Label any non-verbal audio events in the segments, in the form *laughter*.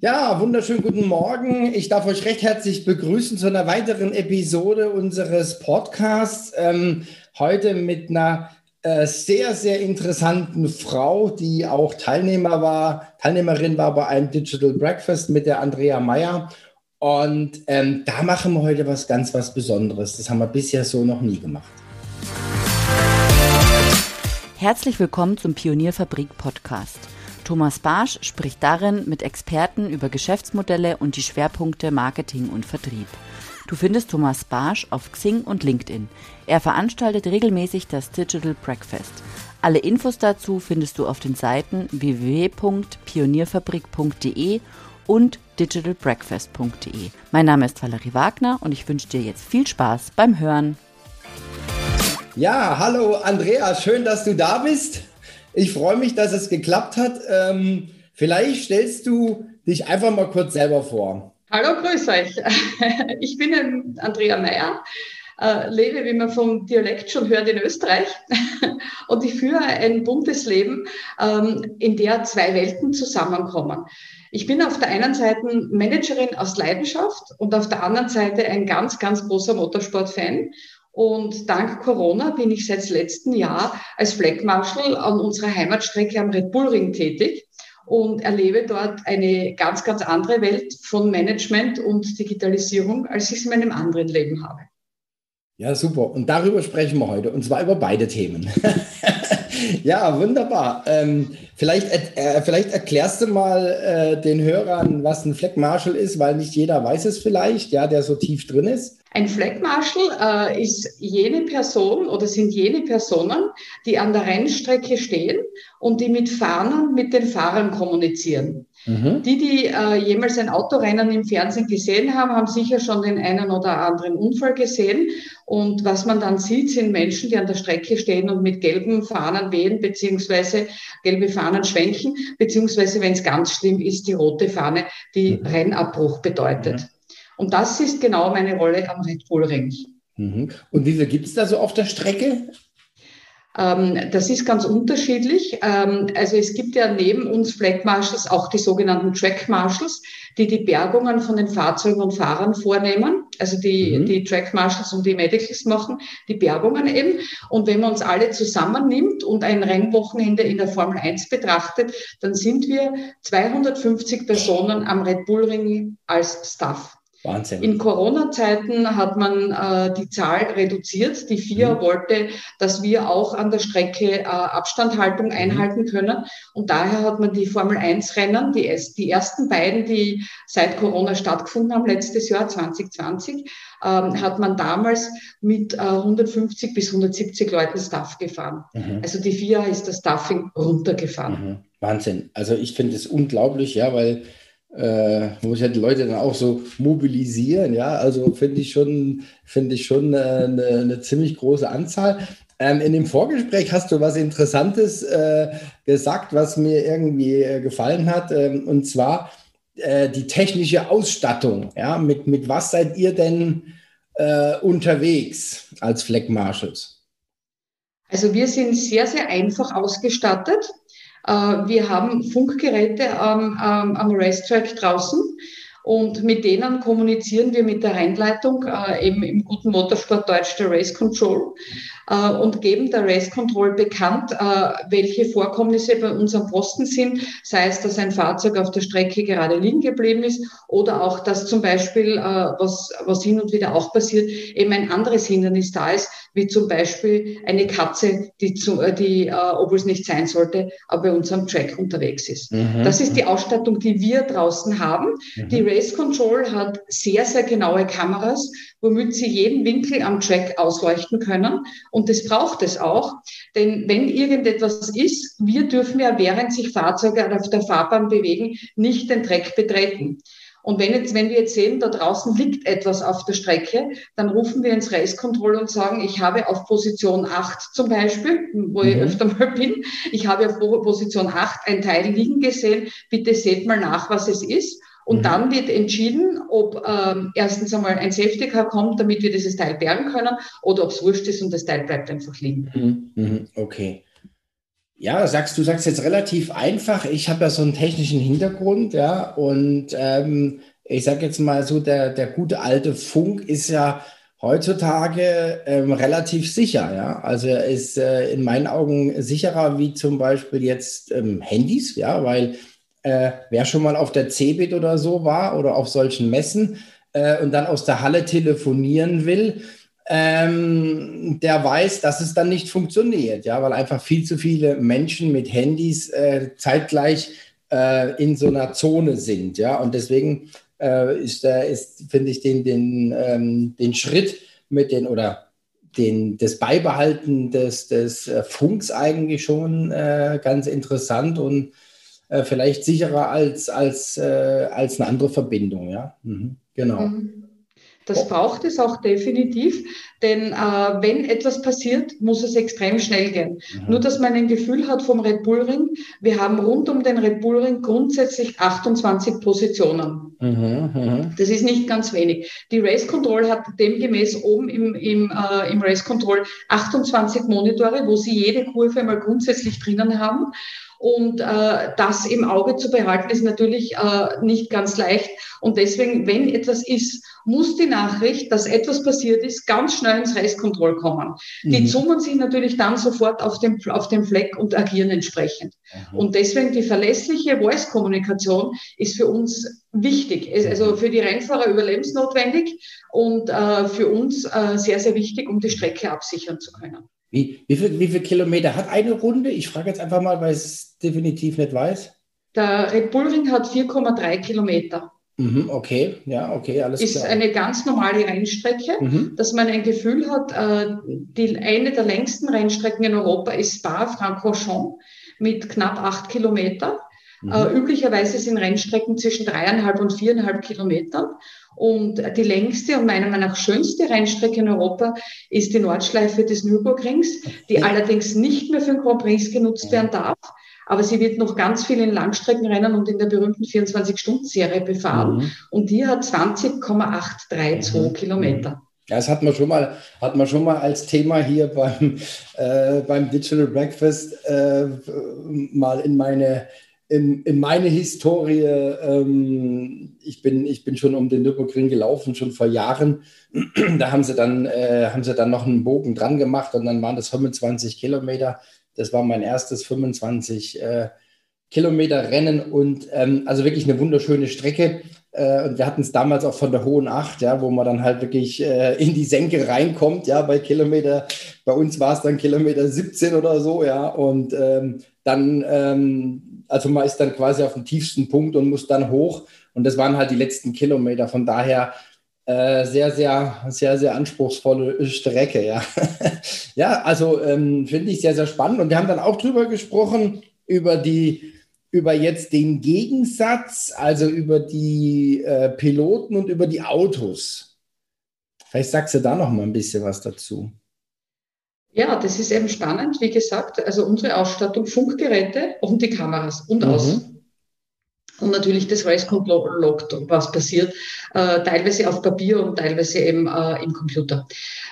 Ja, wunderschönen guten Morgen. Ich darf euch recht herzlich begrüßen zu einer weiteren Episode unseres Podcasts. Ähm, heute mit einer äh, sehr, sehr interessanten Frau, die auch Teilnehmer war, Teilnehmerin war bei einem Digital Breakfast mit der Andrea Meyer. Und ähm, da machen wir heute was ganz was Besonderes. Das haben wir bisher so noch nie gemacht. Herzlich willkommen zum Pionierfabrik Podcast. Thomas Barsch spricht darin mit Experten über Geschäftsmodelle und die Schwerpunkte Marketing und Vertrieb. Du findest Thomas Barsch auf Xing und LinkedIn. Er veranstaltet regelmäßig das Digital Breakfast. Alle Infos dazu findest du auf den Seiten www.pionierfabrik.de und digitalbreakfast.de. Mein Name ist Valerie Wagner und ich wünsche dir jetzt viel Spaß beim Hören. Ja, hallo Andrea, schön, dass du da bist. Ich freue mich, dass es geklappt hat. Ähm, vielleicht stellst du dich einfach mal kurz selber vor. Hallo, grüß euch. *laughs* Ich bin Andrea Meyer, äh, lebe, wie man vom Dialekt schon hört, in Österreich. *laughs* Und ich führe ein buntes Leben, ähm, in der zwei Welten zusammenkommen. Ich bin auf der einen Seite Managerin aus Leidenschaft und auf der anderen Seite ein ganz, ganz großer Motorsport-Fan und dank Corona bin ich seit letztem Jahr als Flag Marshal an unserer Heimatstrecke am Red Bull Ring tätig und erlebe dort eine ganz, ganz andere Welt von Management und Digitalisierung, als ich es in meinem anderen Leben habe. Ja, super. Und darüber sprechen wir heute, und zwar über beide Themen. *laughs* ja, wunderbar. Ähm, vielleicht, äh, vielleicht erklärst du mal äh, den Hörern, was ein Flag Marshal ist, weil nicht jeder weiß es vielleicht, ja, der so tief drin ist. Ein Flag Marshal äh, ist jene Person oder sind jene Personen, die an der Rennstrecke stehen und die mit Fahnen mit den Fahrern kommunizieren. Mhm. Die, die äh, jemals ein Autorennen im Fernsehen gesehen haben, haben sicher schon den einen oder anderen Unfall gesehen. Und was man dann sieht, sind Menschen, die an der Strecke stehen und mit gelben Fahnen wehen, beziehungsweise gelbe Fahnen schwenken, beziehungsweise, wenn es ganz schlimm ist, die rote Fahne, die mhm. Rennabbruch bedeutet. Mhm. Und das ist genau meine Rolle am Red Bull Ring. Mhm. Und wie viel gibt es da so auf der Strecke? Ähm, das ist ganz unterschiedlich. Ähm, also es gibt ja neben uns Flag Marshals auch die sogenannten Track Marshals, die die Bergungen von den Fahrzeugen und Fahrern vornehmen. Also die, mhm. die Track Marshals und die Medicals machen die Bergungen eben. Und wenn man uns alle zusammennimmt und ein Rennwochenende in der Formel 1 betrachtet, dann sind wir 250 Personen am Red Bull Ring als Staff. Wahnsinn. In Corona-Zeiten hat man äh, die Zahl reduziert. Die FIA mhm. wollte, dass wir auch an der Strecke äh, Abstandhaltung mhm. einhalten können. Und daher hat man die Formel 1-Rennen, die, die ersten beiden, die seit Corona stattgefunden haben, letztes Jahr 2020, ähm, hat man damals mit äh, 150 bis 170 Leuten Staff gefahren. Mhm. Also die FIA ist das Staffing runtergefahren. Mhm. Wahnsinn. Also ich finde es unglaublich, ja, weil äh, muss ja die Leute dann auch so mobilisieren, ja, also finde ich schon, finde ich schon äh, eine, eine, ziemlich große Anzahl. Ähm, in dem Vorgespräch hast du was Interessantes äh, gesagt, was mir irgendwie äh, gefallen hat, ähm, und zwar äh, die technische Ausstattung. Ja, mit, mit was seid ihr denn äh, unterwegs als Fleck Marshals? Also wir sind sehr, sehr einfach ausgestattet. Äh, wir haben Funkgeräte am, am Racetrack draußen und mit denen kommunizieren wir mit der Rennleitung, äh, eben im guten Motorsport Deutsch der Race Control äh, und geben der Race Control bekannt, äh, welche Vorkommnisse bei uns am Posten sind, sei es, dass ein Fahrzeug auf der Strecke gerade liegen geblieben ist oder auch, dass zum Beispiel, äh, was, was hin und wieder auch passiert, eben ein anderes Hindernis da ist, wie zum Beispiel eine Katze, die, zu, äh, die äh, obwohl es nicht sein sollte, aber bei uns am Track unterwegs ist. Mhm. Das ist die Ausstattung, die wir draußen haben. Mhm. Die Race Control hat sehr, sehr genaue Kameras, womit sie jeden Winkel am Track ausleuchten können. Und das braucht es auch. Denn wenn irgendetwas ist, wir dürfen ja, während sich Fahrzeuge auf der Fahrbahn bewegen, nicht den Track betreten. Und wenn, jetzt, wenn wir jetzt sehen, da draußen liegt etwas auf der Strecke, dann rufen wir ins Race Control und sagen, ich habe auf Position 8 zum Beispiel, wo mhm. ich öfter mal bin, ich habe auf Position 8 ein Teil liegen gesehen, bitte seht mal nach, was es ist. Und mhm. dann wird entschieden, ob ähm, erstens einmal ein Safety Car kommt, damit wir dieses Teil bergen können, oder ob es wurscht ist und das Teil bleibt einfach liegen. Mhm. Mhm. Okay. Ja, sagst du sagst jetzt relativ einfach. Ich habe ja so einen technischen Hintergrund, ja, und ähm, ich sage jetzt mal so, der, der gute alte Funk ist ja heutzutage ähm, relativ sicher, ja. Also er ist äh, in meinen Augen sicherer wie zum Beispiel jetzt ähm, Handys, ja, weil äh, wer schon mal auf der Cebit oder so war oder auf solchen Messen äh, und dann aus der Halle telefonieren will, ähm, der weiß, dass es dann nicht funktioniert, ja, weil einfach viel zu viele Menschen mit Handys äh, zeitgleich äh, in so einer Zone sind, ja, und deswegen äh, ist, ist finde ich den, den, ähm, den Schritt mit den oder den, das Beibehalten des, des äh, Funks eigentlich schon äh, ganz interessant und äh, vielleicht sicherer als, als, äh, als eine andere Verbindung, ja. Mhm. Genau. Mhm. Das braucht es auch definitiv, denn äh, wenn etwas passiert, muss es extrem schnell gehen. Mhm. Nur, dass man ein Gefühl hat vom Red Bull Ring, wir haben rund um den Red Bull Ring grundsätzlich 28 Positionen. Mhm, mh. Das ist nicht ganz wenig. Die Race Control hat demgemäß oben im, im, äh, im Race Control 28 Monitore, wo sie jede Kurve mal grundsätzlich drinnen haben. Und äh, das im Auge zu behalten, ist natürlich äh, nicht ganz leicht. Und deswegen, wenn etwas ist, muss die Nachricht, dass etwas passiert ist, ganz schnell ins Race Control kommen. Mhm. Die zoomen sich natürlich dann sofort auf den, auf den Fleck und agieren entsprechend. Mhm. Und deswegen die verlässliche Voice-Kommunikation ist für uns wichtig. Also für die Rennfahrer überlebensnotwendig und äh, für uns äh, sehr, sehr wichtig, um die Strecke absichern zu können. Wie, wie, viel, wie viele Kilometer hat eine Runde? Ich frage jetzt einfach mal, weil ich es definitiv nicht weiß. Der Red Bull Ring hat 4,3 Kilometer. Mhm, okay, ja, okay, alles ist klar. Ist eine ganz normale Rennstrecke, mhm. dass man ein Gefühl hat, äh, die, eine der längsten Rennstrecken in Europa ist Spa-Francorchamps mit knapp acht Kilometer. Mhm. Äh, üblicherweise sind Rennstrecken zwischen dreieinhalb und viereinhalb Kilometern. Und die längste und meiner Meinung nach schönste Rennstrecke in Europa ist die Nordschleife des Nürburgrings, die allerdings nicht mehr für den Grand Prix genutzt werden darf. Aber sie wird noch ganz viel in Langstreckenrennen und in der berühmten 24-Stunden-Serie befahren. Mhm. Und die hat 20,832 mhm. Kilometer. Ja, das hat man schon mal, hat man schon mal als Thema hier beim, äh, beim Digital Breakfast äh, mal in meine in, in meine Historie, ähm, ich, bin, ich bin schon um den Nürburgring gelaufen, schon vor Jahren. *clears throat* da haben sie, dann, äh, haben sie dann noch einen Bogen dran gemacht und dann waren das 25 Kilometer. Das war mein erstes 25 äh, Kilometer Rennen und ähm, also wirklich eine wunderschöne Strecke. Äh, und wir hatten es damals auch von der Hohen Acht, ja, wo man dann halt wirklich äh, in die Senke reinkommt, ja, bei Kilometer, bei uns war es dann Kilometer 17 oder so, ja, und ähm, dann ähm, also man ist dann quasi auf dem tiefsten Punkt und muss dann hoch. Und das waren halt die letzten Kilometer. Von daher äh, sehr, sehr, sehr, sehr anspruchsvolle Strecke, ja. *laughs* ja, also ähm, finde ich sehr, sehr spannend. Und wir haben dann auch drüber gesprochen, über die, über jetzt den Gegensatz, also über die äh, Piloten und über die Autos. Vielleicht sagst du da noch mal ein bisschen was dazu. Ja, das ist eben spannend. Wie gesagt, also unsere Ausstattung, Funkgeräte und die Kameras und mhm. außen. Und natürlich das Race Control Logged, was passiert, äh, teilweise auf Papier und teilweise eben äh, im Computer.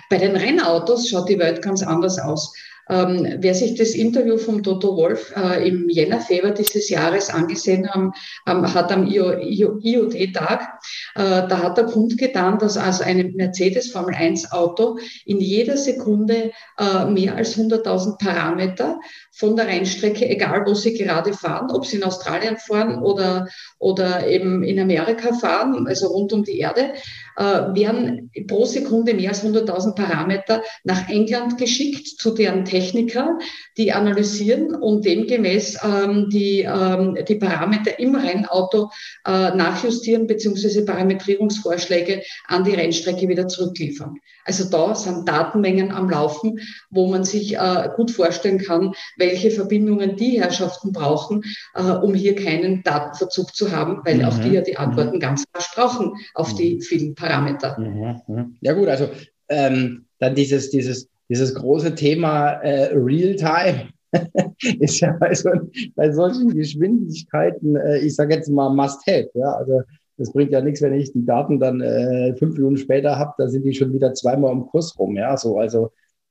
Bei den Rennautos schaut die Welt ganz anders aus. Ähm, wer sich das Interview vom Toto Wolf äh, im Jänner, Februar dieses Jahres angesehen haben, ähm, hat am IoT-Tag, äh, da hat er kundgetan, dass also ein Mercedes Formel 1 Auto in jeder Sekunde äh, mehr als 100.000 Parameter von der Rennstrecke, egal wo sie gerade fahren, ob sie in Australien fahren oder, oder eben in Amerika fahren, also rund um die Erde, äh, werden pro Sekunde mehr als 100.000 Parameter nach England geschickt zu deren Techniker, die analysieren und demgemäß ähm, die, ähm, die Parameter im Rennauto äh, nachjustieren bzw. Parametrierungsvorschläge an die Rennstrecke wieder zurückliefern. Also da sind Datenmengen am Laufen, wo man sich äh, gut vorstellen kann, welche Verbindungen die Herrschaften brauchen, äh, um hier keinen Datenverzug zu haben, weil mhm. auch die ja die Antworten mhm. ganz rasch brauchen auf mhm. die vielen Parameter. Mhm. mhm. Ja gut, also ähm, dann dieses, dieses, dieses große Thema äh, Real-Time. *laughs* ist ja bei, so, bei solchen Geschwindigkeiten, äh, ich sage jetzt mal Must-Have. Ja? Also das bringt ja nichts, wenn ich die Daten dann äh, fünf Minuten später habe, da sind die schon wieder zweimal im Kurs rum. Ja, so also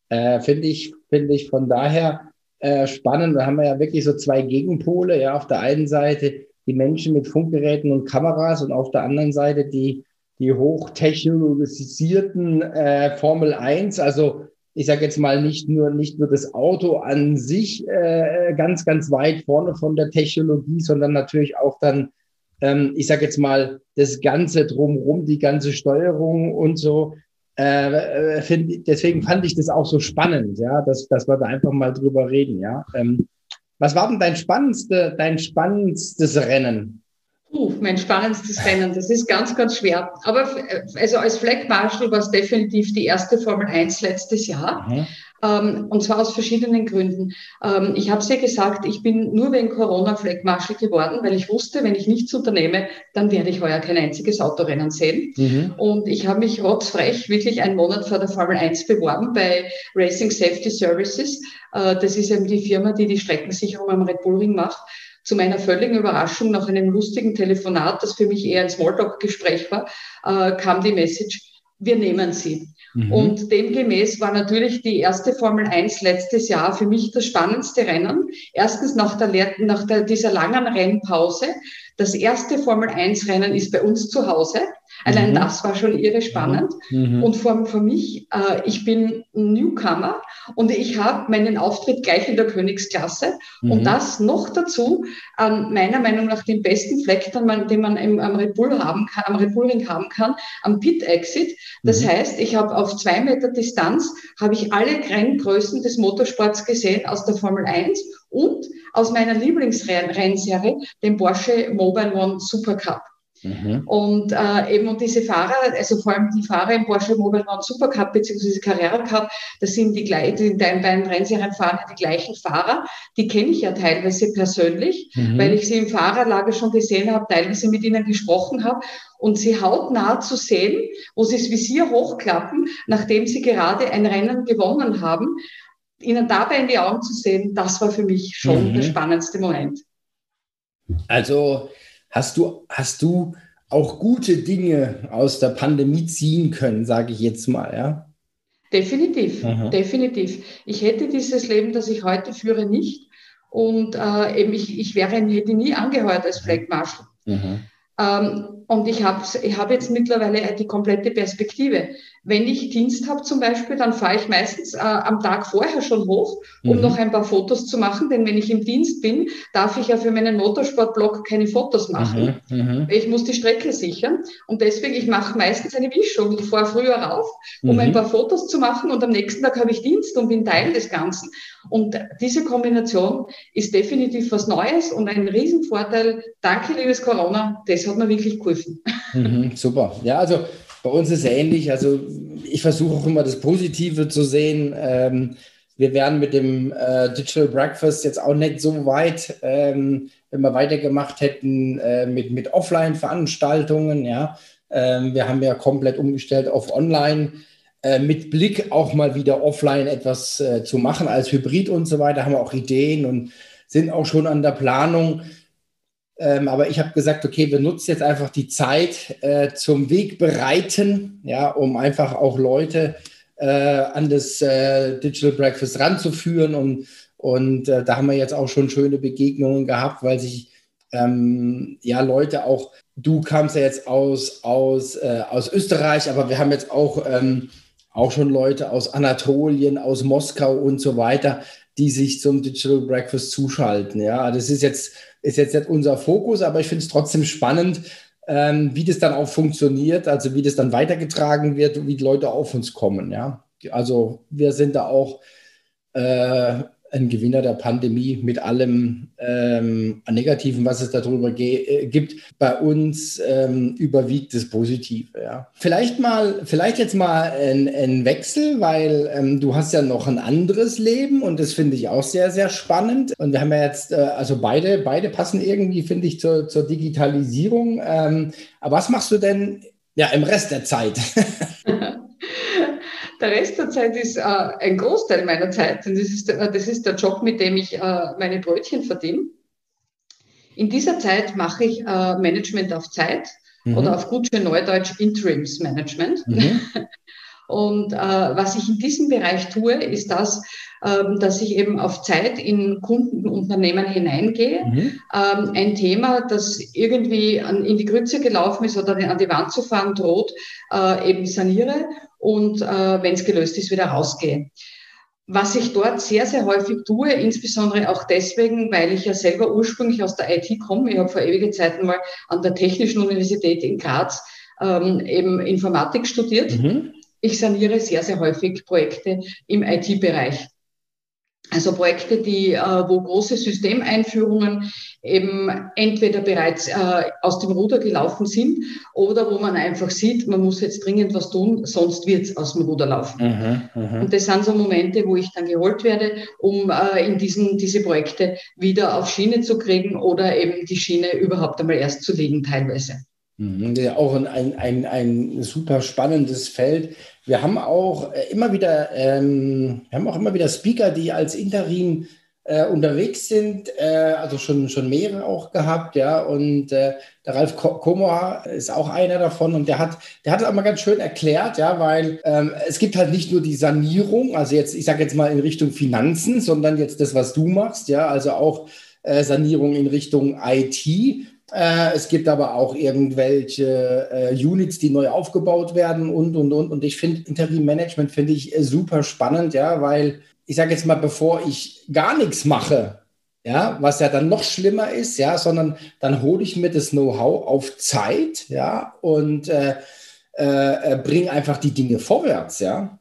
äh, finde ich, finde ich von daher äh, spannend. Da haben wir ja wirklich so zwei Gegenpole. Ja, auf der einen Seite die Menschen mit Funkgeräten und Kameras und auf der anderen Seite die, die hochtechnologisierten äh, Formel 1, also ich sage jetzt mal nicht nur nicht nur das Auto an sich äh, ganz ganz weit vorne von der Technologie, sondern natürlich auch dann ähm, ich sage jetzt mal das ganze drumherum, die ganze Steuerung und so. Äh, äh find, deswegen fand ich das auch so spannend, ja, dass, dass wir da einfach mal drüber reden, ja. Ähm, was war denn dein spannendste, dein spannendstes Rennen? Uh, mein spannendstes Rennen, das ist ganz, ganz schwer. Aber also als Flag Marshal war es definitiv die erste Formel 1 letztes Jahr. Mhm. Ähm, und zwar aus verschiedenen Gründen. Ähm, ich habe es ja gesagt, ich bin nur wegen Corona Flag Marshal geworden, weil ich wusste, wenn ich nichts unternehme, dann werde ich heuer kein einziges Autorennen sehen. Mhm. Und ich habe mich rotzfrech wirklich einen Monat vor der Formel 1 beworben bei Racing Safety Services. Äh, das ist eben die Firma, die die Streckensicherung am Red Bull Ring macht zu meiner völligen Überraschung nach einem lustigen Telefonat, das für mich eher ein Smalltalk-Gespräch war, äh, kam die Message, wir nehmen sie. Mhm. Und demgemäß war natürlich die erste Formel 1 letztes Jahr für mich das spannendste Rennen. Erstens nach, der, nach der, dieser langen Rennpause. Das erste Formel 1 Rennen ist bei uns zu Hause. Allein mhm. das war schon irre spannend. Mhm. mhm. Und für, für mich, äh, ich bin Newcomer und ich habe meinen Auftritt gleich in der Königsklasse. Mhm. Und das noch dazu an meiner Meinung nach den besten Fleck, den man, den man im, am Red Bull haben kann, am Red Bull Ring haben kann, am Pit Exit. Das mhm. heißt, ich habe auf zwei Meter Distanz habe ich alle Renngrößen des Motorsports gesehen aus der Formel 1 und aus meiner Lieblingsrennserie, dem Porsche Mobile One Super Cup. Mhm. Und äh, eben und diese Fahrer, also vor allem die Fahrer im Porsche Mobile One Supercup bzw. Carrera Cup, das sind die gleichen, die in deinen beiden Rennserien fahren die gleichen Fahrer. Die kenne ich ja teilweise persönlich, mhm. weil ich sie im Fahrerlager schon gesehen habe, teilweise mit ihnen gesprochen habe und sie hautnah zu sehen, wo sie das Visier hochklappen, nachdem sie gerade ein Rennen gewonnen haben, ihnen dabei in die Augen zu sehen, das war für mich schon mhm. der spannendste Moment. Also Hast du, hast du auch gute Dinge aus der Pandemie ziehen können, sage ich jetzt mal, ja? Definitiv, Aha. definitiv. Ich hätte dieses Leben, das ich heute führe, nicht. Und äh, eben ich, ich wäre, hätte nie angeheuert als Flag Marshal. Ähm, und ich habe ich hab jetzt mittlerweile die komplette Perspektive. Wenn ich Dienst habe zum Beispiel, dann fahre ich meistens äh, am Tag vorher schon hoch, um mhm. noch ein paar Fotos zu machen. Denn wenn ich im Dienst bin, darf ich ja für meinen Motorsportblog keine Fotos machen. Mhm. Mhm. Ich muss die Strecke sichern. Und deswegen, ich mache meistens eine Mischung. Ich fahre früher rauf, um ein mhm. paar Fotos zu machen. Und am nächsten Tag habe ich Dienst und bin Teil des Ganzen. Und diese Kombination ist definitiv was Neues und ein Riesenvorteil. Danke, liebes Corona. Das hat mir wirklich geholfen. Mhm, super. Ja, also bei uns ist es ähnlich. Also ich versuche auch immer das Positive zu sehen. Ähm, wir wären mit dem äh, Digital Breakfast jetzt auch nicht so weit, ähm, wenn wir weitergemacht hätten äh, mit, mit Offline-Veranstaltungen. Ja, ähm, wir haben ja komplett umgestellt auf Online. Äh, mit Blick auch mal wieder offline etwas äh, zu machen als Hybrid und so weiter, haben wir auch Ideen und sind auch schon an der Planung. Ähm, aber ich habe gesagt, okay, wir nutzen jetzt einfach die Zeit äh, zum Weg bereiten, ja, um einfach auch Leute äh, an das äh, Digital Breakfast ranzuführen. Und, und äh, da haben wir jetzt auch schon schöne Begegnungen gehabt, weil sich ähm, ja Leute auch, du kamst ja jetzt aus, aus, aus Österreich, aber wir haben jetzt auch, ähm, auch schon Leute aus Anatolien, aus Moskau und so weiter, die sich zum Digital Breakfast zuschalten. Ja, das ist jetzt ist jetzt nicht unser Fokus, aber ich finde es trotzdem spannend, ähm, wie das dann auch funktioniert, also wie das dann weitergetragen wird, wie die Leute auf uns kommen. Ja, also wir sind da auch äh, ein Gewinner der Pandemie mit allem ähm, Negativen, was es darüber äh, gibt. Bei uns ähm, überwiegt das Positive. Ja. Vielleicht mal, vielleicht jetzt mal ein, ein Wechsel, weil ähm, du hast ja noch ein anderes Leben und das finde ich auch sehr, sehr spannend. Und wir haben ja jetzt, äh, also beide, beide passen irgendwie, finde ich, zur, zur Digitalisierung. Ähm, aber was machst du denn ja im Rest der Zeit? *laughs* Der Rest der Zeit ist äh, ein Großteil meiner Zeit, denn das ist, äh, das ist der Job, mit dem ich äh, meine Brötchen verdiene. In dieser Zeit mache ich äh, Management auf Zeit mhm. oder auf gut schön Neudeutsch Interimsmanagement. Mhm. *laughs* Und äh, was ich in diesem Bereich tue, ist das, ähm, dass ich eben auf Zeit in Kundenunternehmen hineingehe. Mhm. Ähm, ein Thema, das irgendwie an, in die Grütze gelaufen ist oder an die Wand zu fahren droht, äh, eben saniere und äh, wenn es gelöst ist, wieder rausgehe. Was ich dort sehr, sehr häufig tue, insbesondere auch deswegen, weil ich ja selber ursprünglich aus der IT komme. Ich habe vor ewige Zeiten mal an der Technischen Universität in Graz ähm, eben Informatik studiert. Mhm. Ich saniere sehr, sehr häufig Projekte im IT-Bereich. Also Projekte, die, äh, wo große Systemeinführungen eben entweder bereits äh, aus dem Ruder gelaufen sind oder wo man einfach sieht, man muss jetzt dringend was tun, sonst wird es aus dem Ruder laufen. Mhm, mh. Und das sind so Momente, wo ich dann geholt werde, um äh, in diesen, diese Projekte wieder auf Schiene zu kriegen oder eben die Schiene überhaupt einmal erst zu legen teilweise. Mhm, ja, auch ein, ein, ein super spannendes Feld. Wir haben auch äh, immer wieder, ähm, wir haben auch immer wieder Speaker, die als Interim äh, unterwegs sind, äh, also schon, schon mehrere auch gehabt, ja. Und äh, der Ralf Komor ist auch einer davon und der hat, der hat es auch mal ganz schön erklärt, ja, weil ähm, es gibt halt nicht nur die Sanierung, also jetzt, ich sage jetzt mal in Richtung Finanzen, sondern jetzt das, was du machst, ja, also auch äh, Sanierung in Richtung IT es gibt aber auch irgendwelche äh, Units, die neu aufgebaut werden und, und, und. Und ich finde Interim Management finde ich äh, super spannend, ja, weil ich sage jetzt mal, bevor ich gar nichts mache, ja, was ja dann noch schlimmer ist, ja, sondern dann hole ich mir das Know-how auf Zeit, ja, und äh, äh, äh bringe einfach die Dinge vorwärts, ja.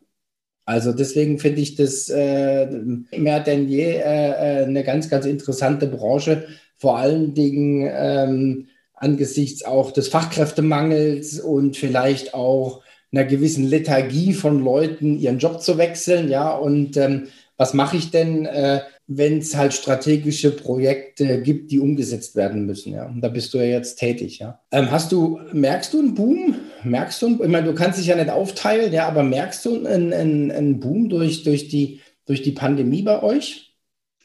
Also deswegen finde ich das äh, mehr denn je äh, eine ganz, ganz interessante Branche, vor allen Dingen ähm, angesichts auch des Fachkräftemangels und vielleicht auch einer gewissen Lethargie von Leuten, ihren Job zu wechseln. Ja, und ähm, was mache ich denn, äh, wenn es halt strategische Projekte gibt, die umgesetzt werden müssen? Ja, und da bist du ja jetzt tätig. Ja, ähm, hast du, merkst du einen Boom? Merkst du, ich meine, du kannst dich ja nicht aufteilen, ja, aber merkst du einen, einen, einen Boom durch, durch, die, durch die Pandemie bei euch?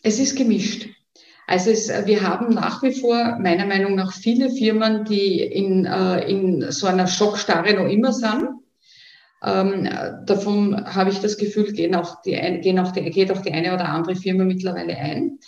Es ist gemischt. Also es, wir haben nach wie vor meiner Meinung nach viele Firmen, die in, äh, in so einer Schockstarre noch immer sind. Ähm, davon habe ich das Gefühl, gehen auch die, gehen auch die, geht auch die eine oder andere Firma mittlerweile ein.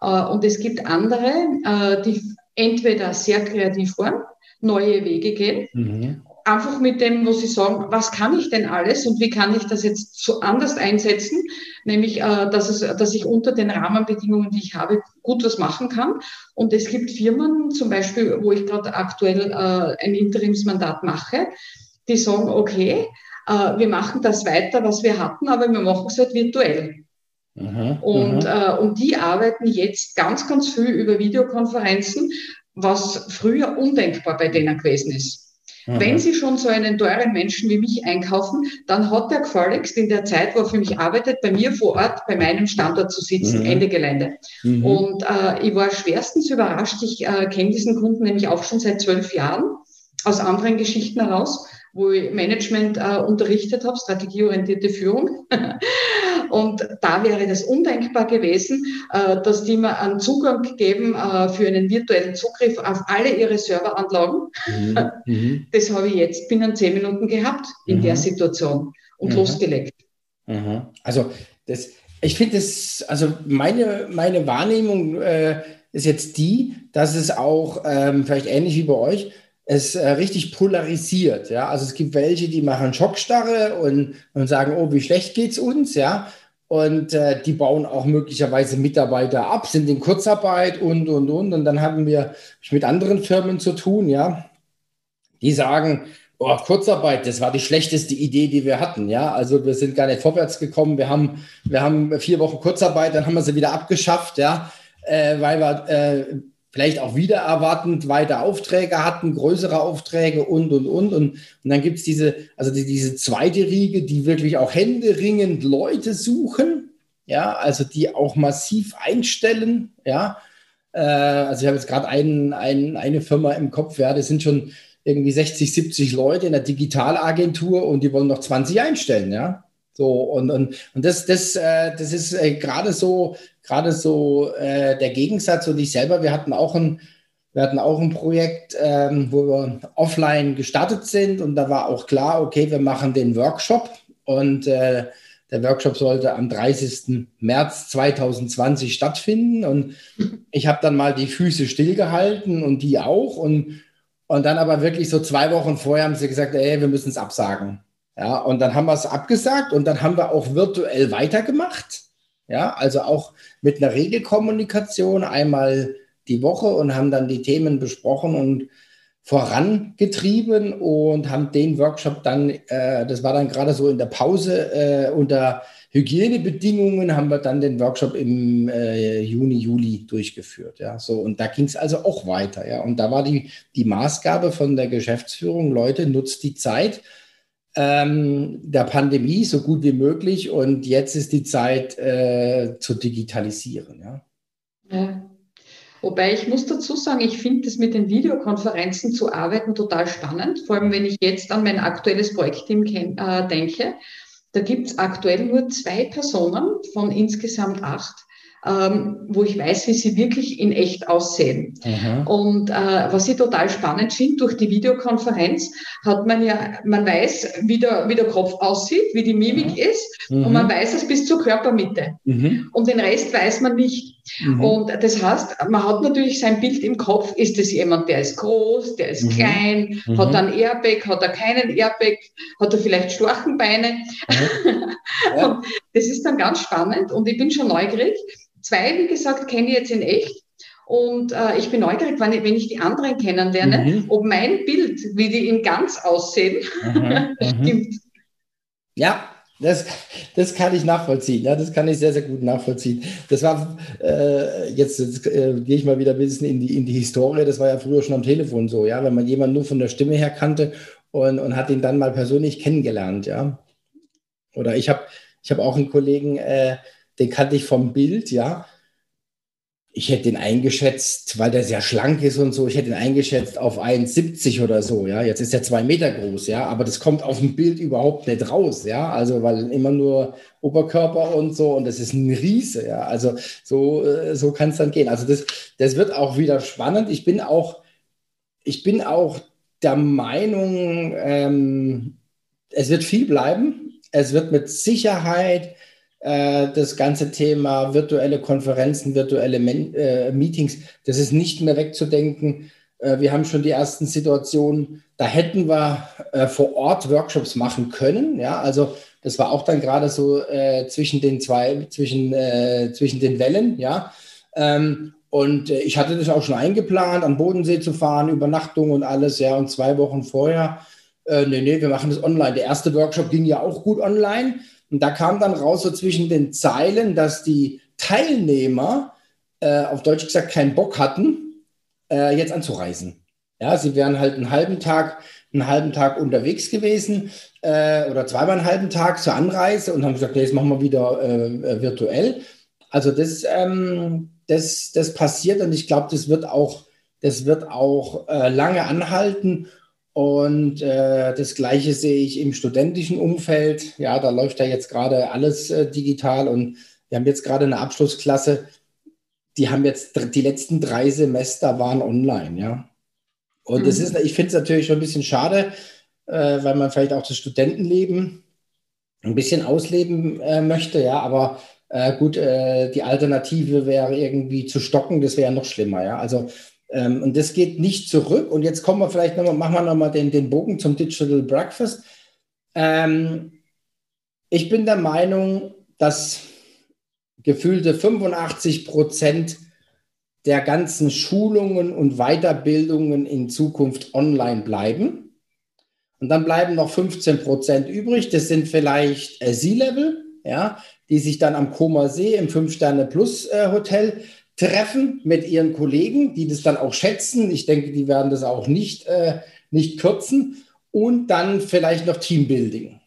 Äh, und es gibt andere, äh, die entweder sehr kreativ waren, neue Wege gehen mhm einfach mit dem, wo sie sagen, was kann ich denn alles und wie kann ich das jetzt so anders einsetzen, nämlich, äh, dass, es, dass ich unter den Rahmenbedingungen, die ich habe, gut was machen kann. Und es gibt Firmen, zum Beispiel, wo ich gerade aktuell äh, ein Interimsmandat mache, die sagen, okay, äh, wir machen das weiter, was wir hatten, aber wir machen es halt virtuell. Mhm, und, äh, und die arbeiten jetzt ganz, ganz viel über Videokonferenzen, was früher undenkbar bei denen gewesen ist. Mhm. Wenn Sie schon so einen teuren Menschen wie mich einkaufen, dann hat er gefälligst in der Zeit, wo er für mich arbeitet, bei mir vor Ort, bei meinem Standort zu sitzen, mhm. Ende Gelände. Mhm. Und äh, ich war schwerstens überrascht. Ich äh, kenne diesen Kunden nämlich auch schon seit zwölf Jahren aus anderen Geschichten heraus wo ich Management äh, unterrichtet habe, strategieorientierte Führung. *laughs* und da wäre das undenkbar gewesen, äh, dass die mir einen Zugang geben äh, für einen virtuellen Zugriff auf alle ihre Serveranlagen. Mhm. mhm. *laughs* Das habe ich jetzt binnen zehn Minuten gehabt in mhm. der Situation und mhm. losgelegt. Mhm. Also das, ich finde es, also meine, meine Wahrnehmung äh, ist jetzt die, dass es auch ähm, vielleicht ähnlich wie bei euch es äh, richtig polarisiert. Ja? Also es gibt welche, die machen Schockstarre und, und sagen, oh, wie schlecht geht's uns, ja. Und äh, die bauen auch möglicherweise Mitarbeiter ab, sind in Kurzarbeit und, und, und. Und dann haben wir mit anderen Firmen zu tun, ja. Die sagen, oh, Kurzarbeit, das war die schlechteste Idee, die wir hatten, ja. Also wir sind gar nicht vorwärts gekommen. Wir haben, wir haben vier Wochen Kurzarbeit, dann haben wir sie wieder abgeschafft, ja. Äh, weil wir äh, vielleicht auch wieder erwartend weiter Aufträge hatten, größere Aufträge und, und, und. Und, und dann gibt es diese, also die, diese zweite Riege, die wirklich auch händeringend Leute suchen, ja, also die auch massiv einstellen, ja. Äh, also ich habe jetzt gerade ein, ein, eine Firma im Kopf, ja, das sind schon irgendwie 60, 70 Leute in der Digitalagentur und die wollen noch 20 einstellen, ja. So, und, und, und das, das, äh, das ist äh, gerade so, gerade so äh, der Gegensatz. Und ich selber, wir hatten auch ein, Wir hatten auch ein Projekt, ähm, wo wir offline gestartet sind und da war auch klar, okay, wir machen den Workshop und äh, der Workshop sollte am 30. März 2020 stattfinden und ich habe dann mal die Füße stillgehalten und die auch und, und dann aber wirklich so zwei Wochen vorher haben sie gesagt, ey, wir müssen es absagen. Ja, und dann haben wir es abgesagt und dann haben wir auch virtuell weitergemacht. Ja, also auch mit einer Regelkommunikation einmal die Woche und haben dann die Themen besprochen und vorangetrieben und haben den Workshop dann, äh, das war dann gerade so in der Pause, äh, unter Hygienebedingungen haben wir dann den Workshop im äh, Juni, Juli durchgeführt. Ja, so und da ging es also auch weiter. Ja, und da war die, die Maßgabe von der Geschäftsführung: Leute, nutzt die Zeit ähm, der Pandemie so gut wie möglich und jetzt ist die Zeit äh, zu digitalisieren. Ja. ja. Wobei ich muss dazu sagen, ich finde das mit den Videokonferenzen zu arbeiten total spannend, vor allem wenn ich jetzt an mein aktuelles Projektteam äh, denke. Da gibt es aktuell nur zwei Personen von insgesamt acht, ähm, wo ich weiß, wie sie wirklich in echt aussehen. Mhm. Und äh, was ich total spannend finde, durch die Videokonferenz hat man ja, man weiß, wie der, wie der Kopf aussieht, wie die Mimik mhm. ist mhm. und man weiß es bis zur Körpermitte. Mhm. Und den Rest weiß man nicht. Mhm. Und das heißt, man hat natürlich sein Bild im Kopf, ist es jemand, der ist groß, der ist mhm. klein, hat er ein Airbag, hat er keinen Airbag, hat er vielleicht Storchenbeine. *laughs* Ja. das ist dann ganz spannend und ich bin schon neugierig, Zwei, wie gesagt, kenne ich jetzt in echt. Und äh, ich bin neugierig, wenn ich, wenn ich die anderen kennenlerne, mhm. ob mein Bild, wie die in ganz aussehen, mhm. *laughs* mhm. stimmt. Ja, das, das kann ich nachvollziehen. Ja, das kann ich sehr, sehr gut nachvollziehen. Das war, äh, jetzt, jetzt äh, gehe ich mal wieder ein bisschen in die, in die Historie. Das war ja früher schon am Telefon so, ja, wenn man jemanden nur von der Stimme her kannte und, und hat ihn dann mal persönlich kennengelernt, ja. Oder ich habe ich hab auch einen Kollegen, äh, den kannte ich vom Bild, ja. Ich hätte den eingeschätzt, weil der sehr schlank ist und so, ich hätte ihn eingeschätzt auf 1,70 oder so, ja. Jetzt ist er zwei Meter groß, ja, aber das kommt auf dem Bild überhaupt nicht raus, ja. Also, weil immer nur Oberkörper und so und das ist ein Riese, ja. Also, so, äh, so kann es dann gehen. Also, das, das wird auch wieder spannend. Ich bin auch, ich bin auch der Meinung, ähm, es wird viel bleiben. Es wird mit Sicherheit das ganze Thema virtuelle Konferenzen, virtuelle äh, Meetings, das ist nicht mehr wegzudenken. Äh, wir haben schon die ersten Situationen, da hätten wir äh, vor Ort Workshops machen können. Ja, also das war auch dann gerade so äh, zwischen den zwei, zwischen, zwischen den Wellen, ja. Ähm, und ich hatte das auch schon eingeplant, an Bodensee zu fahren, Übernachtung und alles, ja. Und zwei Wochen vorher, äh, nee, nee, wir machen das online. Der erste Workshop ging ja auch gut online. Und da kam dann raus so zwischen den Zeilen, dass die Teilnehmer äh, auf Deutsch gesagt keinen Bock hatten, äh, jetzt anzureisen. Ja, sie wären halt einen halben Tag, einen halben Tag unterwegs gewesen äh, oder zweimal einen halben Tag zur Anreise und haben gesagt, nee, jetzt machen wir wieder äh, äh, virtuell. Also das, ähm, das, das passiert und ich glaube, das wird auch, das wird auch äh, lange anhalten. Und äh, das Gleiche sehe ich im studentischen Umfeld. Ja, da läuft ja jetzt gerade alles äh, digital und wir haben jetzt gerade eine Abschlussklasse, die haben jetzt die letzten drei Semester waren online, ja. Und mhm. das ist, ich finde es natürlich schon ein bisschen schade, äh, weil man vielleicht auch das Studentenleben ein bisschen ausleben äh, möchte, ja, aber äh, gut, äh, die Alternative wäre irgendwie zu stocken, das wäre noch schlimmer, ja. Also ähm, und das geht nicht zurück. Und jetzt kommen wir vielleicht nochmal, machen wir nochmal den, den Bogen zum Digital Breakfast. Ähm, ich bin der Meinung, dass gefühlte 85 Prozent der ganzen Schulungen und Weiterbildungen in Zukunft online bleiben. Und dann bleiben noch 15 Prozent übrig. Das sind vielleicht äh, C-Level, ja, die sich dann am Koma See im Fünf-Sterne-Plus-Hotel äh, treffen mit ihren Kollegen, die das dann auch schätzen. Ich denke, die werden das auch nicht, äh, nicht kürzen. Und dann vielleicht noch Teambuilding.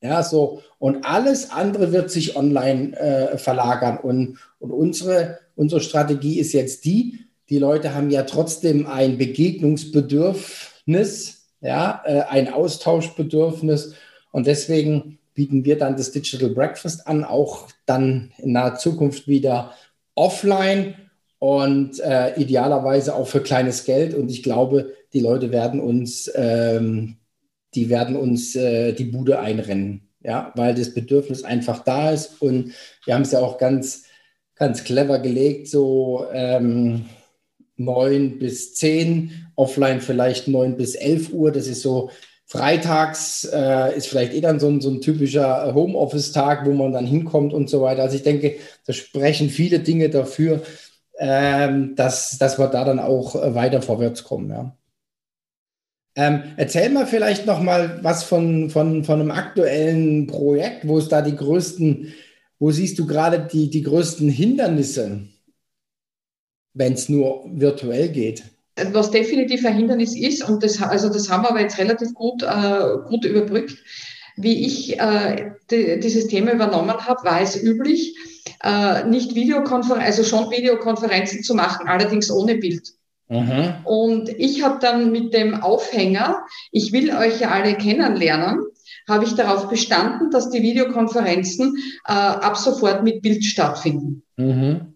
Ja, so. Und alles andere wird sich online äh, verlagern. Und, und unsere, unsere Strategie ist jetzt die, die Leute haben ja trotzdem ein Begegnungsbedürfnis, ja, äh, ein Austauschbedürfnis. Und deswegen bieten wir dann das Digital Breakfast an, auch dann in naher Zukunft wieder offline und äh, idealerweise auch für kleines Geld. Und ich glaube, die Leute werden uns, ähm, die werden uns äh, die Bude einrennen, ja, weil das Bedürfnis einfach da ist. Und wir haben es ja auch ganz, ganz clever gelegt, so ähm, 9 bis 10, offline vielleicht 9 bis 11 Uhr. Das ist so Freitags äh, ist vielleicht eh dann so ein, so ein typischer Homeoffice-Tag, wo man dann hinkommt und so weiter. Also ich denke, da sprechen viele Dinge dafür, ähm, dass, dass wir da dann auch äh, weiter vorwärts kommen. Ja. Ähm, erzähl mal vielleicht noch mal was von, von, von einem aktuellen Projekt, wo es da die größten, wo siehst du gerade die, die größten Hindernisse, wenn es nur virtuell geht? Was definitiv ein Hindernis ist, und das, also das haben wir aber jetzt relativ gut, äh, gut überbrückt, wie ich äh, die, dieses Thema übernommen habe, war es üblich, äh, nicht Videokonferenzen, also schon Videokonferenzen zu machen, allerdings ohne Bild. Mhm. Und ich habe dann mit dem Aufhänger, ich will euch ja alle kennenlernen, habe ich darauf bestanden, dass die Videokonferenzen äh, ab sofort mit Bild stattfinden. Mhm.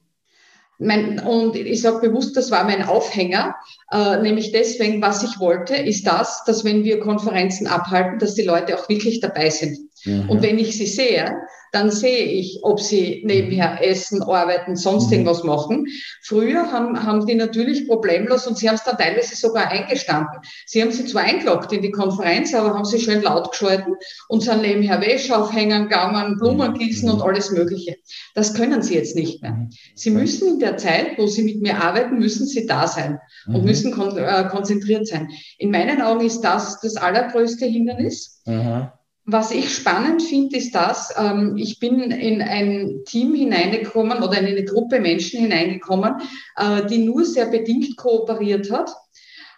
Mein, und ich sage bewusst, das war mein Aufhänger, äh, nämlich deswegen, was ich wollte, ist das, dass wenn wir Konferenzen abhalten, dass die Leute auch wirklich dabei sind. Mhm. Und wenn ich sie sehe, dann sehe ich, ob sie nebenher mhm. essen, arbeiten, sonst mhm. irgendwas machen. Früher haben, haben die natürlich problemlos und sie haben es dann teilweise sogar eingestanden. Sie haben sie zwar eingeloggt in die Konferenz, aber haben sie schön laut geschalten und sind nebenher Wäsche aufhängen, gegangen, Blumen mhm. gießen und alles Mögliche. Das können sie jetzt nicht mehr. Sie müssen in der Zeit, wo sie mit mir arbeiten, müssen sie da sein und müssen kon äh, konzentriert sein. In meinen Augen ist das das allergrößte Hindernis. Mhm. Was ich spannend finde, ist das, ähm, ich bin in ein Team hineingekommen oder in eine Gruppe Menschen hineingekommen, äh, die nur sehr bedingt kooperiert hat,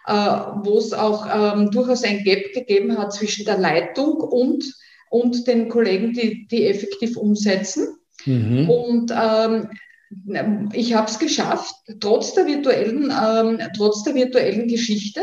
äh, wo es auch ähm, durchaus ein Gap gegeben hat zwischen der Leitung und, und den Kollegen, die, die effektiv umsetzen. Mhm. Und ähm, ich habe es geschafft, trotz der virtuellen, ähm, trotz der virtuellen Geschichte,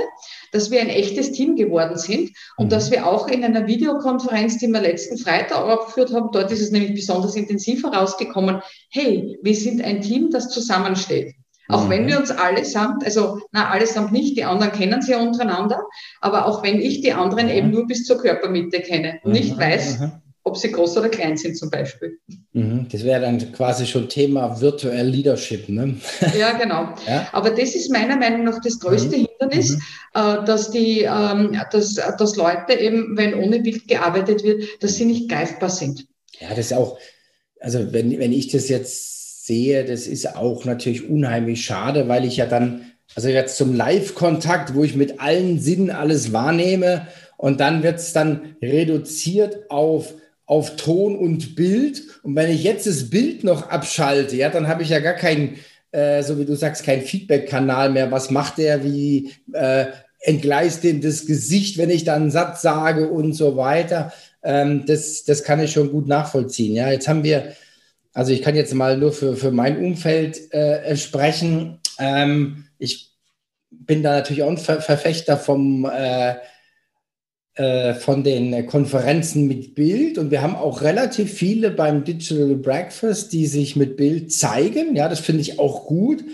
dass wir ein echtes Team geworden sind und mhm. dass wir auch in einer Videokonferenz, die wir letzten Freitag aufgeführt haben, dort ist es nämlich besonders intensiv herausgekommen, hey, wir sind ein Team, das zusammensteht. Auch mhm. wenn wir uns allesamt, also na allesamt nicht, die anderen kennen sie ja untereinander, aber auch wenn ich die anderen mhm. eben nur bis zur Körpermitte kenne und nicht mhm. weiß, ob sie groß oder klein sind zum Beispiel. Mhm, das wäre dann quasi schon Thema Virtual Leadership. Ne? Ja, genau. *laughs* Ja? Aber das ist meiner Meinung nach das größte mhm. Hindernis, mhm. Äh, dass, die, ähm, dass, dass Leute eben, wenn ohne Bild gearbeitet wird, dass sie nicht greifbar sind. Ja, das ist auch, also wenn, wenn ich das jetzt sehe, das ist auch natürlich unheimlich schade, weil ich ja dann, also jetzt zum Live-Kontakt, wo ich mit allen Sinnen alles wahrnehme und dann wird es dann reduziert auf auf Ton und Bild. Und wenn ich jetzt das Bild noch abschalte, ja, dann habe ich ja gar keinen, äh, so wie du sagst, keinen Feedback-Kanal mehr. Was macht der? Wie äh, entgleist dem das Gesicht, wenn ich dann einen Satz sage und so weiter? Ähm, das, das kann ich schon gut nachvollziehen. Ja, jetzt haben wir, also ich kann jetzt mal nur für, für mein Umfeld äh, sprechen. Ähm, ich bin da natürlich auch ein Ver Verfechter vom äh, von den Konferenzen mit Bild und wir haben auch relativ viele beim Digital Breakfast, die sich mit Bild zeigen. Ja, das finde ich auch gut.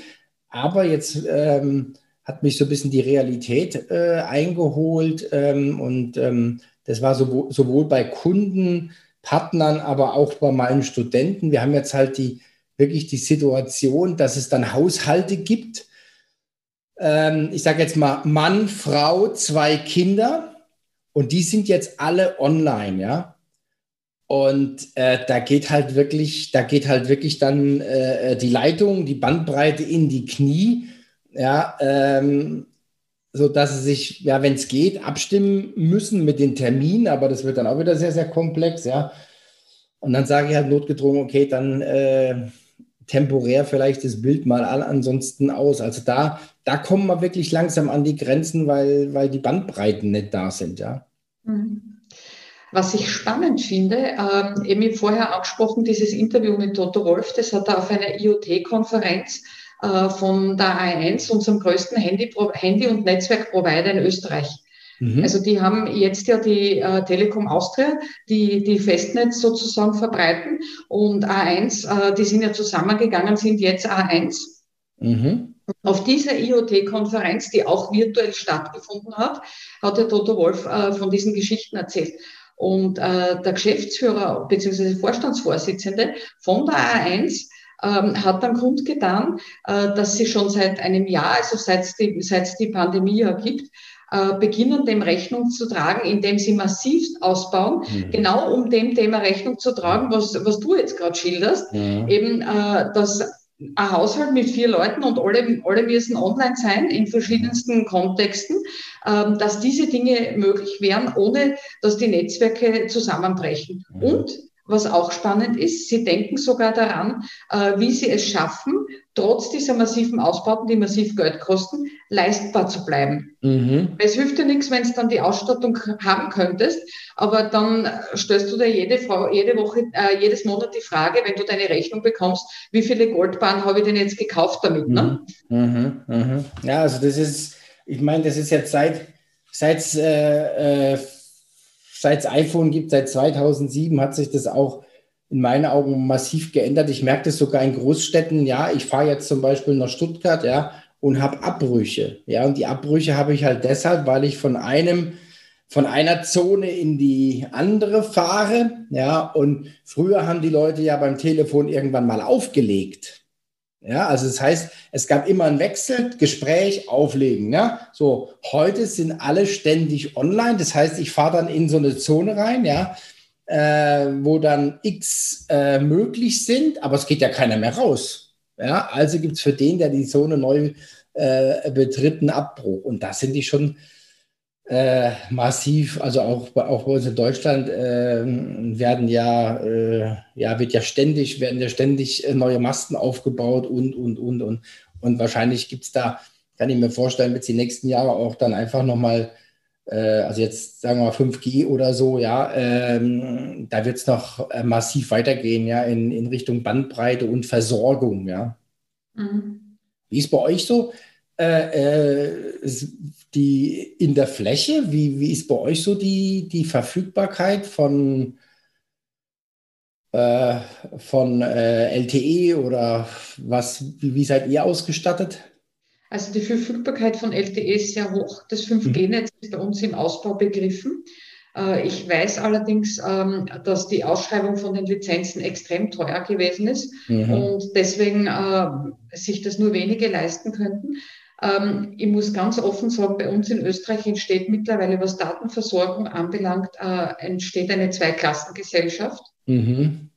Aber jetzt ähm, hat mich so ein bisschen die Realität äh, eingeholt ähm, und ähm, das war sowohl, sowohl bei Kunden, Partnern, aber auch bei meinen Studenten. Wir haben jetzt halt die wirklich die Situation, dass es dann Haushalte gibt. Ähm, ich sage jetzt mal Mann, Frau, zwei Kinder und die sind jetzt alle online, ja. Und äh, da geht halt wirklich, da geht halt wirklich dann äh, die Leitung, die Bandbreite in die Knie, ja, ähm, so sie sich, ja, wenn es geht, abstimmen müssen mit den Terminen, aber das wird dann auch wieder sehr, sehr komplex, ja. Und dann sage ich halt notgedrungen, okay, dann äh, temporär vielleicht das Bild mal an, ansonsten aus. Also da, da kommen wir wirklich langsam an die Grenzen, weil, weil die Bandbreiten nicht da sind, ja. Was ich spannend finde, ähm, eben vorher angesprochen, dieses Interview mit Toto Wolf, das hat er auf einer IoT-Konferenz äh, von der A1, unserem größten Handy-, Handy und Netzwerkprovider in Österreich. Mhm. Also die haben jetzt ja die äh, Telekom Austria, die die Festnetz sozusagen verbreiten und A1, äh, die sind ja zusammengegangen, sind jetzt A1 Mhm. Auf dieser IoT-Konferenz, die auch virtuell stattgefunden hat, hat der Toto Wolf äh, von diesen Geschichten erzählt. Und äh, der Geschäftsführer bzw. Vorstandsvorsitzende von der A1 ähm, hat dann kundgetan, äh, dass sie schon seit einem Jahr, also seit es die, seit die Pandemie ja gibt, äh, beginnen, dem Rechnung zu tragen, indem sie massiv ausbauen, mhm. genau um dem Thema Rechnung zu tragen, was, was du jetzt gerade schilderst, mhm. eben, äh, dass ein Haushalt mit vier Leuten und alle, alle müssen online sein in verschiedensten Kontexten, ähm, dass diese Dinge möglich wären, ohne dass die Netzwerke zusammenbrechen. Mhm. Und was auch spannend ist, sie denken sogar daran, äh, wie sie es schaffen, trotz dieser massiven Ausbauten, die massiv Geld kosten, leistbar zu bleiben. Mhm. Es hilft dir nichts, wenn du dann die Ausstattung haben könntest, aber dann stellst du dir jede, Frau, jede Woche, äh, jedes Monat die Frage, wenn du deine Rechnung bekommst, wie viele Goldbahnen habe ich denn jetzt gekauft damit? Ne? Mhm. Mhm. Ja, also das ist, ich meine, das ist jetzt seit, seit äh, äh, seit es iPhone gibt, seit 2007, hat sich das auch in meinen Augen massiv geändert. Ich merke das sogar in Großstädten. Ja, ich fahre jetzt zum Beispiel nach Stuttgart, ja, und habe Abbrüche. Ja, und die Abbrüche habe ich halt deshalb, weil ich von einem von einer Zone in die andere fahre, ja, und früher haben die Leute ja beim Telefon irgendwann mal aufgelegt. Ja, also das heißt, es gab immer einen Wechsel, Gespräch, Auflegen. Ja, so heute sind alle ständig online. Das heißt, ich fahre dann in so eine Zone rein, ja, äh, wo dann X äh, möglich sind, aber es geht ja keiner mehr raus. Ja, also gibt es für den, der die Zone neu äh, betritt, einen Abbruch. Und da sind die schon äh, massiv, also auch, auch bei uns in Deutschland äh, werden ja, äh, ja, wird ja ständig, werden ja ständig äh, neue Masten aufgebaut und, und, und, und. Und wahrscheinlich gibt es da, kann ich mir vorstellen, wird es die nächsten Jahre auch dann einfach nochmal, äh, also jetzt sagen wir mal 5G oder so, ja, ähm, da wird es noch äh, massiv weitergehen, ja, in, in Richtung Bandbreite und Versorgung, ja. Mhm. Wie ist bei euch so? Äh, äh, die in der Fläche, wie, wie ist bei euch so die, die Verfügbarkeit von, äh, von äh, LTE oder was, wie, wie, seid ihr ausgestattet? Also die Verfügbarkeit von LTE ist sehr hoch. Das 5G-Netz mhm. ist bei uns im Ausbau begriffen. Äh, ich weiß allerdings, ähm, dass die Ausschreibung von den Lizenzen extrem teuer gewesen ist mhm. und deswegen äh, sich das nur wenige leisten könnten. Ähm, ich muss ganz offen sagen, bei uns in Österreich entsteht mittlerweile, was Datenversorgung anbelangt, äh, entsteht eine Zweiklassengesellschaft. Mhm.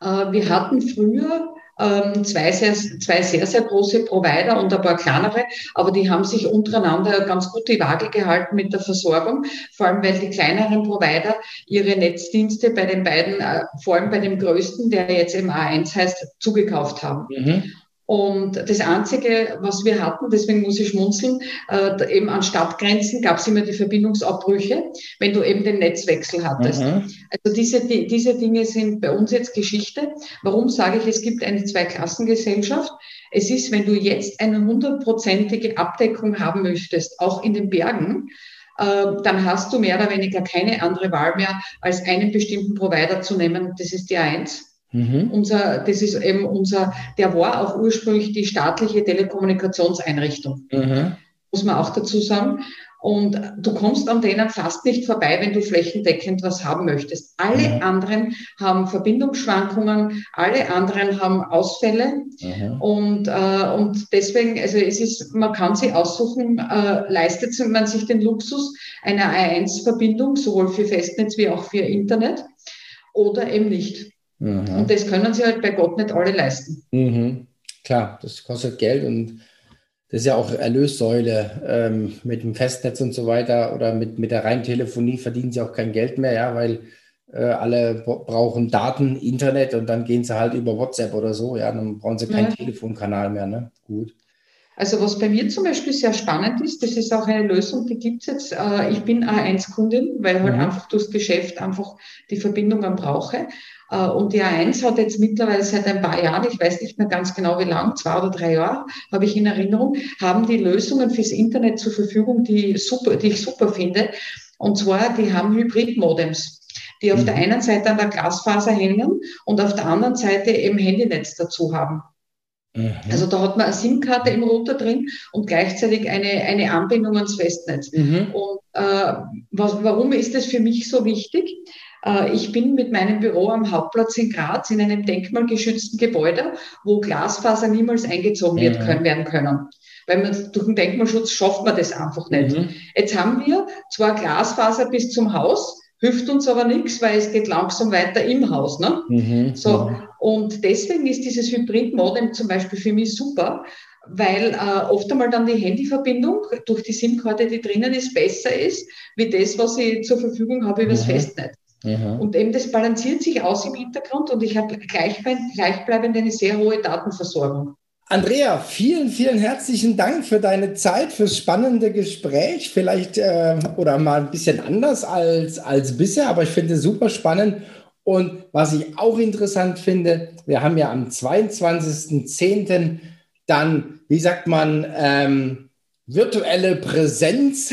Äh, wir hatten früher ähm, zwei, sehr, zwei sehr, sehr große Provider und ein paar kleinere, aber die haben sich untereinander ganz gut die Waage gehalten mit der Versorgung, vor allem weil die kleineren Provider ihre Netzdienste bei den beiden, äh, vor allem bei dem größten, der jetzt MA1 heißt, zugekauft haben. Mhm. Und das Einzige, was wir hatten, deswegen muss ich schmunzeln, äh, eben an Stadtgrenzen gab es immer die Verbindungsabbrüche, wenn du eben den Netzwechsel hattest. Mhm. Also diese, die, diese Dinge sind bei uns jetzt Geschichte. Warum sage ich, es gibt eine Zweiklassengesellschaft? Es ist, wenn du jetzt eine hundertprozentige Abdeckung haben möchtest, auch in den Bergen, äh, dann hast du mehr oder weniger keine andere Wahl mehr, als einen bestimmten Provider zu nehmen. Das ist die A1. Mhm. Unser, das ist eben unser, der war auch ursprünglich die staatliche Telekommunikationseinrichtung, mhm. muss man auch dazu sagen. Und du kommst an denen fast nicht vorbei, wenn du flächendeckend was haben möchtest. Alle mhm. anderen haben Verbindungsschwankungen, alle anderen haben Ausfälle. Mhm. Und, äh, und deswegen, also es ist, man kann sie aussuchen, äh, leistet man sich den Luxus einer A1-Verbindung, sowohl für Festnetz wie auch für Internet, oder eben nicht. Mhm. Und das können sie halt bei Gott nicht alle leisten. Mhm. Klar, das kostet Geld und das ist ja auch Erlössäule ähm, mit dem Festnetz und so weiter oder mit, mit der reinen Telefonie verdienen sie auch kein Geld mehr, ja, weil äh, alle brauchen Daten, Internet und dann gehen sie halt über WhatsApp oder so, ja, dann brauchen sie keinen ja. Telefonkanal mehr, ne? Gut. Also was bei mir zum Beispiel sehr spannend ist, das ist auch eine Lösung, die gibt es jetzt. Äh, ich bin A1-Kundin, weil halt mhm. einfach durchs Geschäft einfach die Verbindungen brauche. Äh, und die A1 hat jetzt mittlerweile seit ein paar Jahren, ich weiß nicht mehr ganz genau wie lang, zwei oder drei Jahre, habe ich in Erinnerung, haben die Lösungen fürs Internet zur Verfügung, die, super, die ich super finde. Und zwar, die haben Hybrid-Modems die auf der mhm. einen Seite an der Glasfaser hängen und auf der anderen Seite eben Handynetz dazu haben. Mhm. Also da hat man eine SIM-Karte im Router drin und gleichzeitig eine, eine Anbindung ans Festnetz. Mhm. Und äh, was, warum ist das für mich so wichtig? Äh, ich bin mit meinem Büro am Hauptplatz in Graz in einem denkmalgeschützten Gebäude, wo Glasfaser niemals eingezogen wird, mhm. können, werden können. Weil man durch den Denkmalschutz schafft man das einfach nicht. Mhm. Jetzt haben wir zwar Glasfaser bis zum Haus, hilft uns aber nichts, weil es geht langsam weiter im Haus. Ne? Mhm. So, mhm. und deswegen ist dieses Hybrid-Modem zum Beispiel für mich super, weil äh, oft einmal dann die Handyverbindung durch die SIM-Karte, die drinnen ist, besser ist, wie das, was ich zur Verfügung habe übers mhm. Festnetz. Und eben das balanciert sich aus im Hintergrund und ich habe gleichbleibend eine sehr hohe Datenversorgung. Andrea, vielen, vielen herzlichen Dank für deine Zeit, fürs spannende Gespräch. Vielleicht äh, oder mal ein bisschen anders als, als bisher, aber ich finde es super spannend. Und was ich auch interessant finde, wir haben ja am 22.10. dann, wie sagt man, ähm, virtuelle Präsenz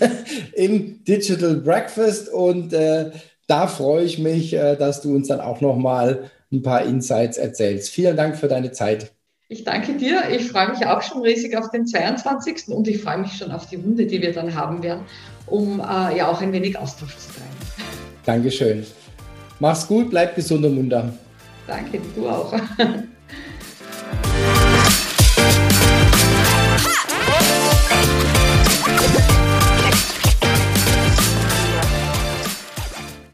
*laughs* im Digital Breakfast. Und äh, da freue ich mich, äh, dass du uns dann auch nochmal ein paar Insights erzählst. Vielen Dank für deine Zeit. Ich danke dir. Ich freue mich auch schon riesig auf den 22. und ich freue mich schon auf die Runde, die wir dann haben werden, um äh, ja auch ein wenig Austausch zu treiben. Dankeschön. Mach's gut, bleib gesund und munter. Danke, du auch. *laughs*